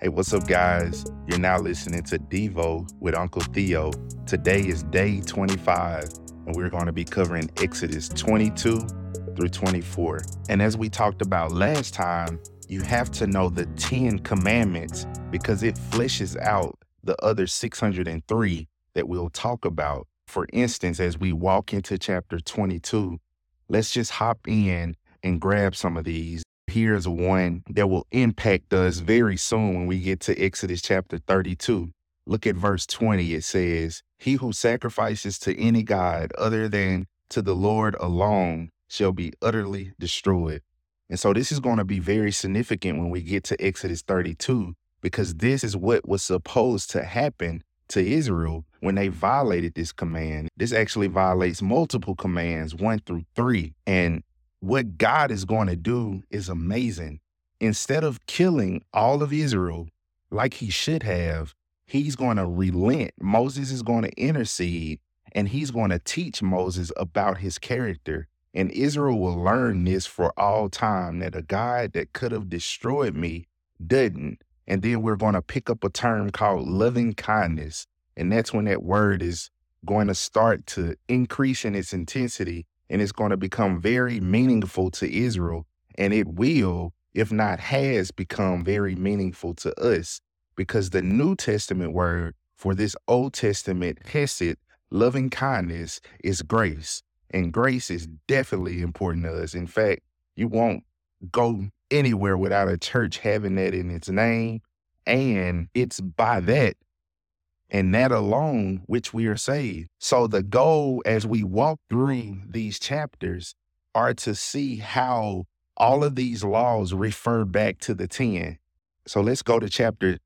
Hey, what's up, guys? You're now listening to Devo with Uncle Theo. Today is day 25, and we're going to be covering Exodus 22 through 24. And as we talked about last time, you have to know the 10 commandments because it fleshes out the other 603 that we'll talk about. For instance, as we walk into chapter 22, let's just hop in and grab some of these here's one that will impact us very soon when we get to Exodus chapter 32. Look at verse 20. It says, He who sacrifices to any God other than to the Lord alone shall be utterly destroyed. And so this is going to be very significant when we get to Exodus 32, because this is what was supposed to happen to Israel when they violated this command. This actually violates multiple commands, one through three. And what God is going to do is amazing. Instead of killing all of Israel like he should have, he's going to relent. Moses is going to intercede and he's going to teach Moses about his character. And Israel will learn this for all time that a God that could have destroyed me didn't. And then we're going to pick up a term called loving kindness. And that's when that word is going to start to increase in its intensity and it's going to become very meaningful to Israel. And it will, if not has, become very meaningful to us because the New Testament word for this Old Testament hesed, loving kindness, is grace. And grace is definitely important to us. In fact, you won't go anywhere without a church having that in its name. And it's by that and that alone which we are saved. So the goal as we walk through mm. these chapters are to see how all of these laws refer back to the 10. So let's go to chapter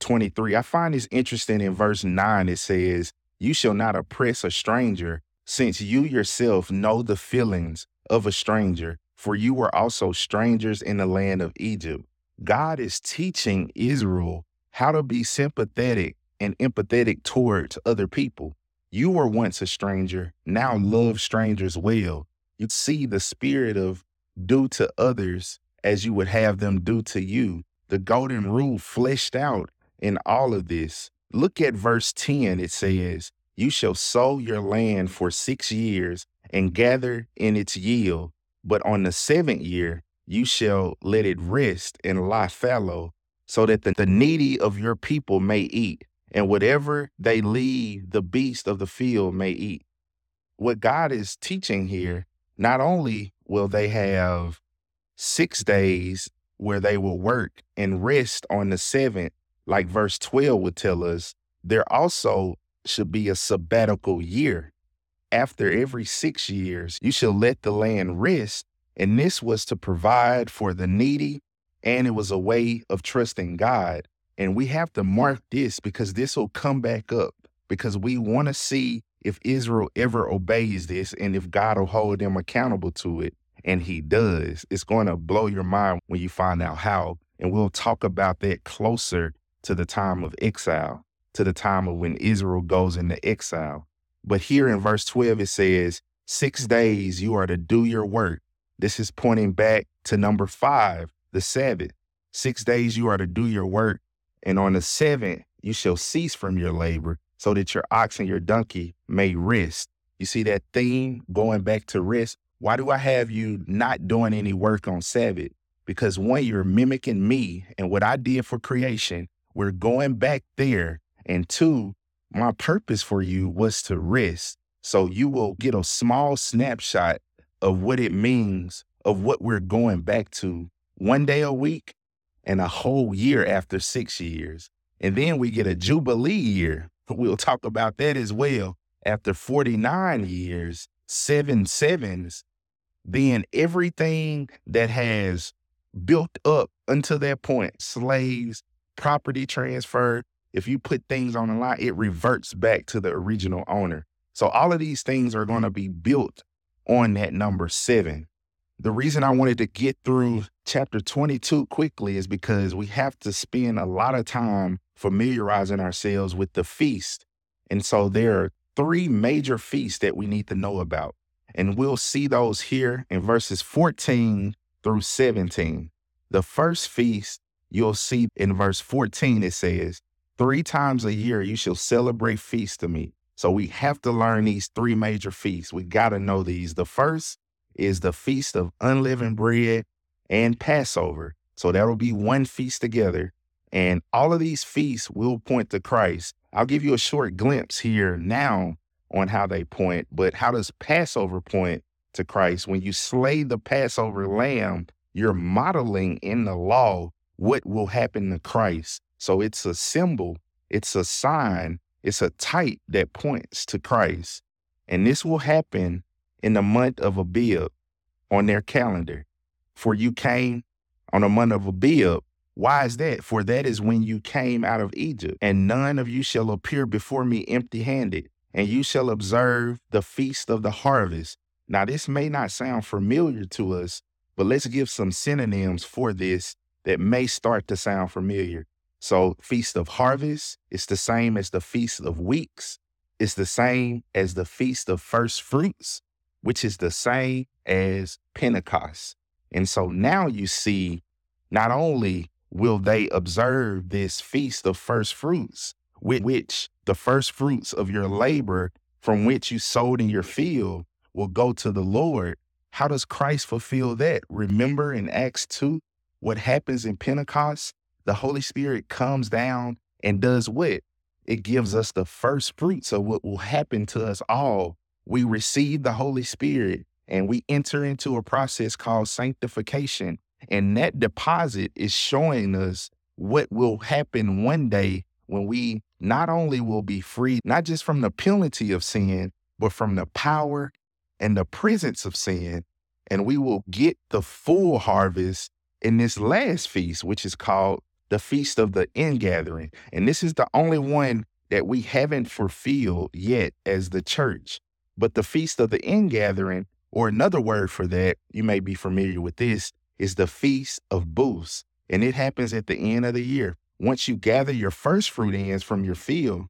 23. I find this interesting in verse 9 it says, "You shall not oppress a stranger, since you yourself know the feelings of a stranger, for you were also strangers in the land of Egypt." God is teaching Israel how to be sympathetic and empathetic towards other people. You were once a stranger, now love strangers well. You see the spirit of do to others as you would have them do to you. The golden rule fleshed out in all of this. Look at verse 10. It says, You shall sow your land for six years and gather in its yield. But on the seventh year, you shall let it rest and lie fallow, so that the, the needy of your people may eat and whatever they leave, the beast of the field may eat. What God is teaching here, not only will they have six days where they will work and rest on the seventh, like verse 12 would tell us, there also should be a sabbatical year. After every six years, you shall let the land rest. And this was to provide for the needy, and it was a way of trusting God. And we have to mark this because this will come back up because we want to see if Israel ever obeys this and if God will hold them accountable to it. And he does. It's going to blow your mind when you find out how. And we'll talk about that closer to the time of exile, to the time of when Israel goes into exile. But here in verse 12, it says, Six days you are to do your work. This is pointing back to number five, the Sabbath. Six days you are to do your work and on the seventh, you shall cease from your labor, so that your ox and your donkey may rest. You see that theme going back to rest? Why do I have you not doing any work on Sabbath? Because one, you're mimicking me and what I did for creation. We're going back there. And two, my purpose for you was to rest. So you will get a small snapshot of what it means of what we're going back to one day a week and a whole year after six years. And then we get a Jubilee year. We'll talk about that as well. After 49 years, seven sevens, then everything that has built up until that point, slaves, property transfer, if you put things on the line, it reverts back to the original owner. So all of these things are going to be built on that number seven. The reason I wanted to get through chapter 22 quickly is because we have to spend a lot of time familiarizing ourselves with the feast. And so there are three major feasts that we need to know about. And we'll see those here in verses 14 through 17. The first feast you'll see in verse 14, it says, Three times a year you shall celebrate feasts to me. So we have to learn these three major feasts. We got to know these. The first is the feast of unleavened bread and Passover. So that'll be one feast together. And all of these feasts will point to Christ. I'll give you a short glimpse here now on how they point, but how does Passover point to Christ? When you slay the Passover lamb, you're modeling in the law what will happen to Christ. So it's a symbol, it's a sign, it's a type that points to Christ. And this will happen in the month of Abib on their calendar. For you came on the month of Abib. Why is that? For that is when you came out of Egypt, and none of you shall appear before me empty handed, and you shall observe the feast of the harvest. Now, this may not sound familiar to us, but let's give some synonyms for this that may start to sound familiar. So, Feast of Harvest is the same as the Feast of Weeks. It's the same as the Feast of First Fruits, which is the same as Pentecost. And so now you see, not only will they observe this Feast of First Fruits, with which the first fruits of your labor from which you sowed in your field will go to the Lord. How does Christ fulfill that? Remember in Acts 2 what happens in Pentecost? the Holy Spirit comes down and does what? It gives us the first fruits of what will happen to us all. We receive the Holy Spirit and we enter into a process called sanctification. And that deposit is showing us what will happen one day when we not only will be free, not just from the penalty of sin, but from the power and the presence of sin. And we will get the full harvest in this last feast, which is called the Feast of the Ingathering. And this is the only one that we haven't fulfilled yet as the church. But the Feast of the Ingathering, or another word for that, you may be familiar with this, is the Feast of Booths. And it happens at the end of the year. Once you gather your first fruit ends from your field,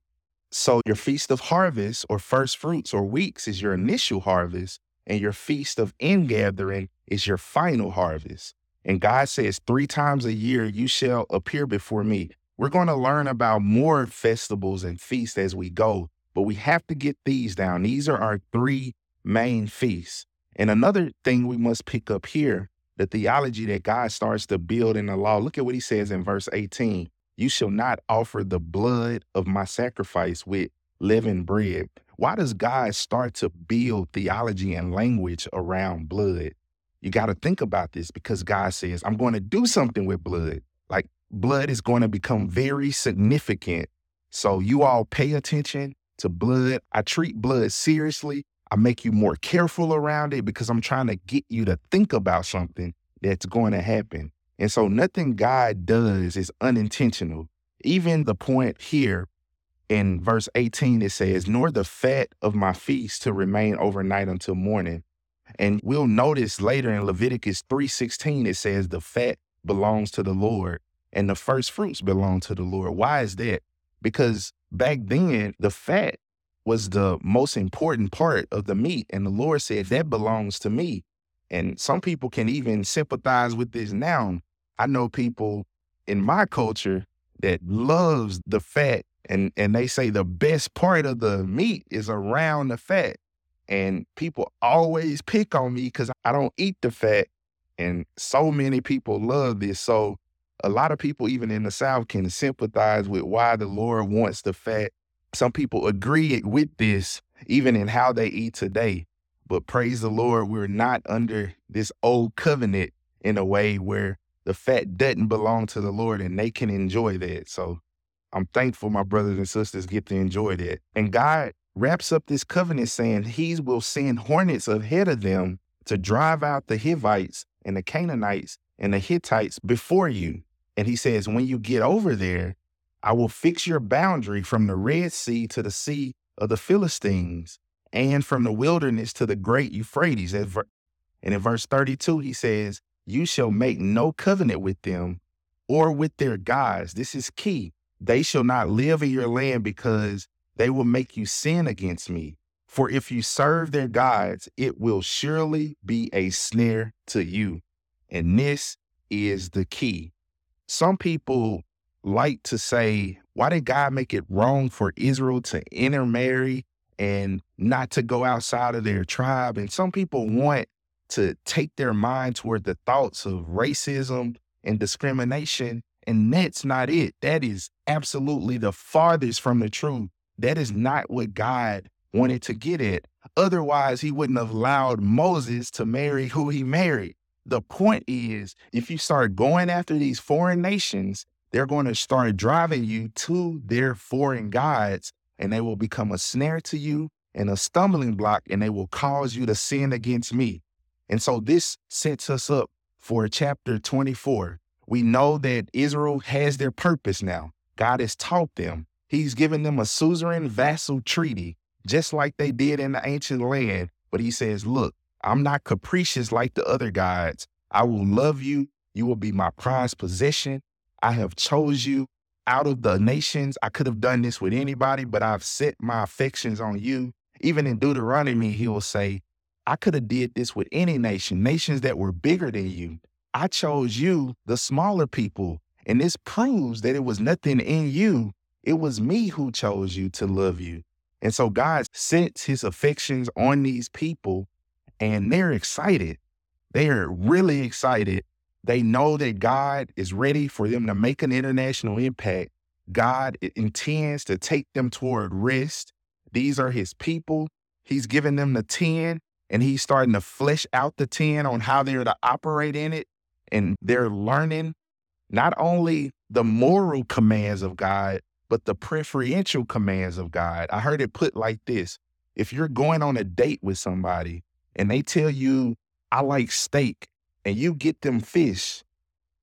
so your Feast of Harvest or first fruits or weeks is your initial harvest, and your Feast of Ingathering is your final harvest. And God says, three times a year you shall appear before me. We're going to learn about more festivals and feasts as we go, but we have to get these down. These are our three main feasts. And another thing we must pick up here the theology that God starts to build in the law. Look at what he says in verse 18 You shall not offer the blood of my sacrifice with living bread. Why does God start to build theology and language around blood? You got to think about this because God says, I'm going to do something with blood. Like blood is going to become very significant. So you all pay attention to blood. I treat blood seriously. I make you more careful around it because I'm trying to get you to think about something that's going to happen. And so nothing God does is unintentional. Even the point here in verse 18, it says, Nor the fat of my feast to remain overnight until morning. And we'll notice later in Leviticus 3:16 it says the fat belongs to the Lord and the first fruits belong to the Lord. Why is that? Because back then the fat was the most important part of the meat and the Lord said that belongs to me. And some people can even sympathize with this now. I know people in my culture that loves the fat and and they say the best part of the meat is around the fat. And people always pick on me because I don't eat the fat. And so many people love this. So a lot of people, even in the South, can sympathize with why the Lord wants the fat. Some people agree with this, even in how they eat today. But praise the Lord, we're not under this old covenant in a way where the fat doesn't belong to the Lord and they can enjoy that. So I'm thankful my brothers and sisters get to enjoy that. And God wraps up this covenant saying he will send hornets ahead of them to drive out the Hivites and the Canaanites and the Hittites before you. And he says, when you get over there, I will fix your boundary from the Red Sea to the Sea of the Philistines and from the wilderness to the great Euphrates. And in verse 32, he says, You shall make no covenant with them or with their gods. This is key. They shall not live in your land because they will make you sin against me. For if you serve their gods, it will surely be a snare to you. And this is the key. Some people like to say, why did God make it wrong for Israel to intermarry and not to go outside of their tribe? And some people want to take their mind toward the thoughts of racism and discrimination. And that's not it. That is absolutely the farthest from the truth. That is not what God wanted to get at. Otherwise, he wouldn't have allowed Moses to marry who he married. The point is, if you start going after these foreign nations, they're going to start driving you to their foreign gods, and they will become a snare to you and a stumbling block, and they will cause you to sin against me. And so this sets us up for chapter 24. We know that Israel has their purpose now. God has taught them. He's given them a suzerain vassal treaty, just like they did in the ancient land. But he says, Look, I'm not capricious like the other gods. I will love you. You will be my prized possession. I have chose you out of the nations. I could have done this with anybody, but I've set my affections on you. Even in Deuteronomy, he will say, I could have did this with any nation, nations that were bigger than you. I chose you, the smaller people. And this proves that it was nothing in you. It was me who chose you to love you. And so God sets his affections on these people and they're excited. They're really excited. They know that God is ready for them to make an international impact. God intends to take them toward rest. These are his people. He's given them the 10 and he's starting to flesh out the 10 on how they're to operate in it. And they're learning not only the moral commands of God, but the preferential commands of God. I heard it put like this if you're going on a date with somebody and they tell you, I like steak, and you get them fish,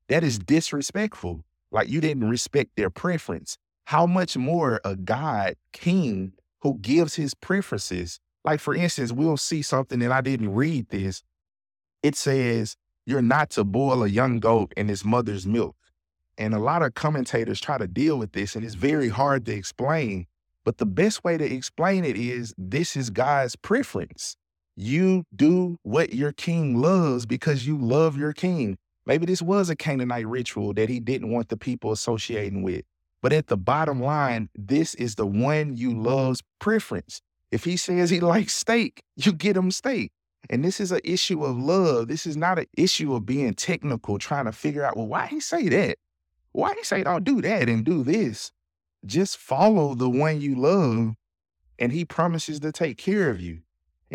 that is disrespectful. Like you didn't respect their preference. How much more a God king who gives his preferences? Like, for instance, we'll see something, and I didn't read this. It says, You're not to boil a young goat in its mother's milk. And a lot of commentators try to deal with this, and it's very hard to explain. But the best way to explain it is this is God's preference. You do what your king loves because you love your king. Maybe this was a Canaanite ritual that he didn't want the people associating with. But at the bottom line, this is the one you love's preference. If he says he likes steak, you get him steak. And this is an issue of love. This is not an issue of being technical, trying to figure out, well, why he say that? Why he say don't do that and do this? Just follow the one you love, and he promises to take care of you.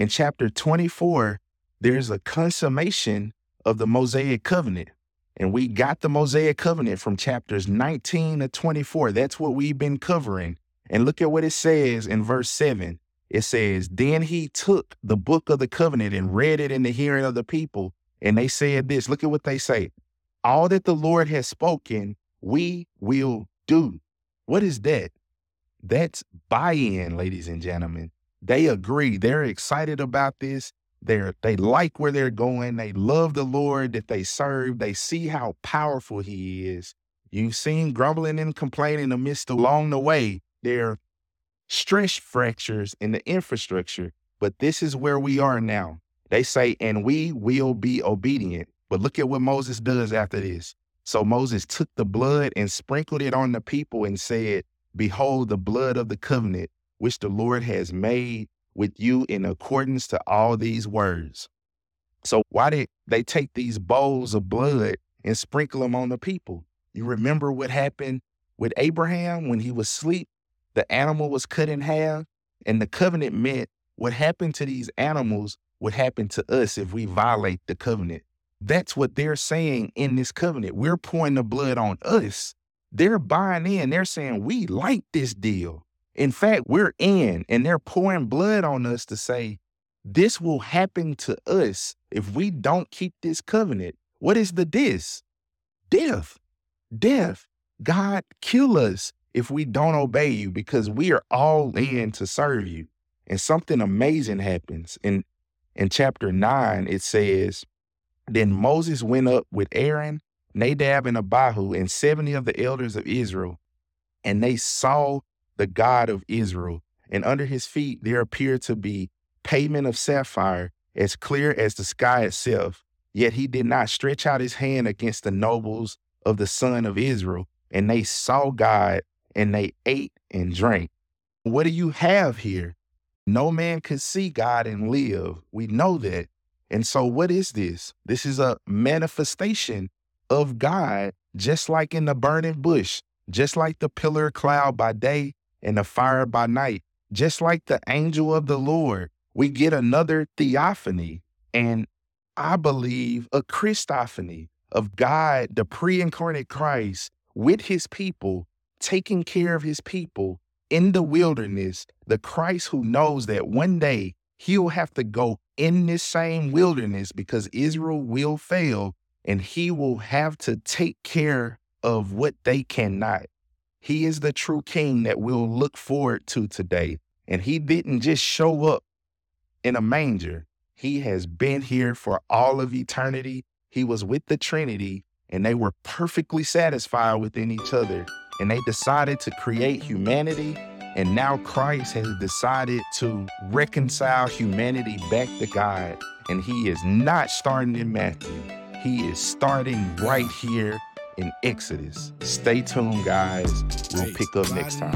In chapter 24, there's a consummation of the Mosaic covenant. And we got the Mosaic covenant from chapters 19 to 24. That's what we've been covering. And look at what it says in verse 7. It says, Then he took the book of the covenant and read it in the hearing of the people. And they said this look at what they say. All that the Lord has spoken, we will do. What is that? That's buy in, ladies and gentlemen. They agree. They're excited about this. They're they like where they're going. They love the Lord that they serve. They see how powerful He is. You've seen grumbling and complaining amidst along the way. There are stress fractures in the infrastructure, but this is where we are now. They say, and we will be obedient. But look at what Moses does after this. So Moses took the blood and sprinkled it on the people and said, Behold, the blood of the covenant which the Lord has made with you in accordance to all these words. So, why did they take these bowls of blood and sprinkle them on the people? You remember what happened with Abraham when he was asleep? The animal was cut in half, and the covenant meant what happened to these animals would happen to us if we violate the covenant. That's what they're saying in this covenant. We're pouring the blood on us. They're buying in. They're saying, we like this deal. In fact, we're in and they're pouring blood on us to say, this will happen to us if we don't keep this covenant. What is the this? Death. Death. God kill us if we don't obey you because we are all in to serve you. And something amazing happens. In in chapter 9 it says, then Moses went up with Aaron, Nadab and Abihu and 70 of the elders of Israel, and they saw the God of Israel. And under his feet there appeared to be pavement of sapphire, as clear as the sky itself. Yet he did not stretch out his hand against the nobles of the son of Israel, and they saw God and they ate and drank. What do you have here? No man could see God and live. We know that. And so, what is this? This is a manifestation of God, just like in the burning bush, just like the pillar of cloud by day and the fire by night, just like the angel of the Lord. We get another theophany, and I believe a Christophany of God, the pre incarnate Christ, with his people, taking care of his people in the wilderness, the Christ who knows that one day he'll have to go in this same wilderness because Israel will fail and he will have to take care of what they cannot. He is the true king that we'll look forward to today. And he didn't just show up in a manger, he has been here for all of eternity. He was with the Trinity and they were perfectly satisfied within each other. And they decided to create humanity. And now Christ has decided to reconcile humanity back to God. And he is not starting in Matthew, he is starting right here in Exodus. Stay tuned, guys. We'll pick up next time.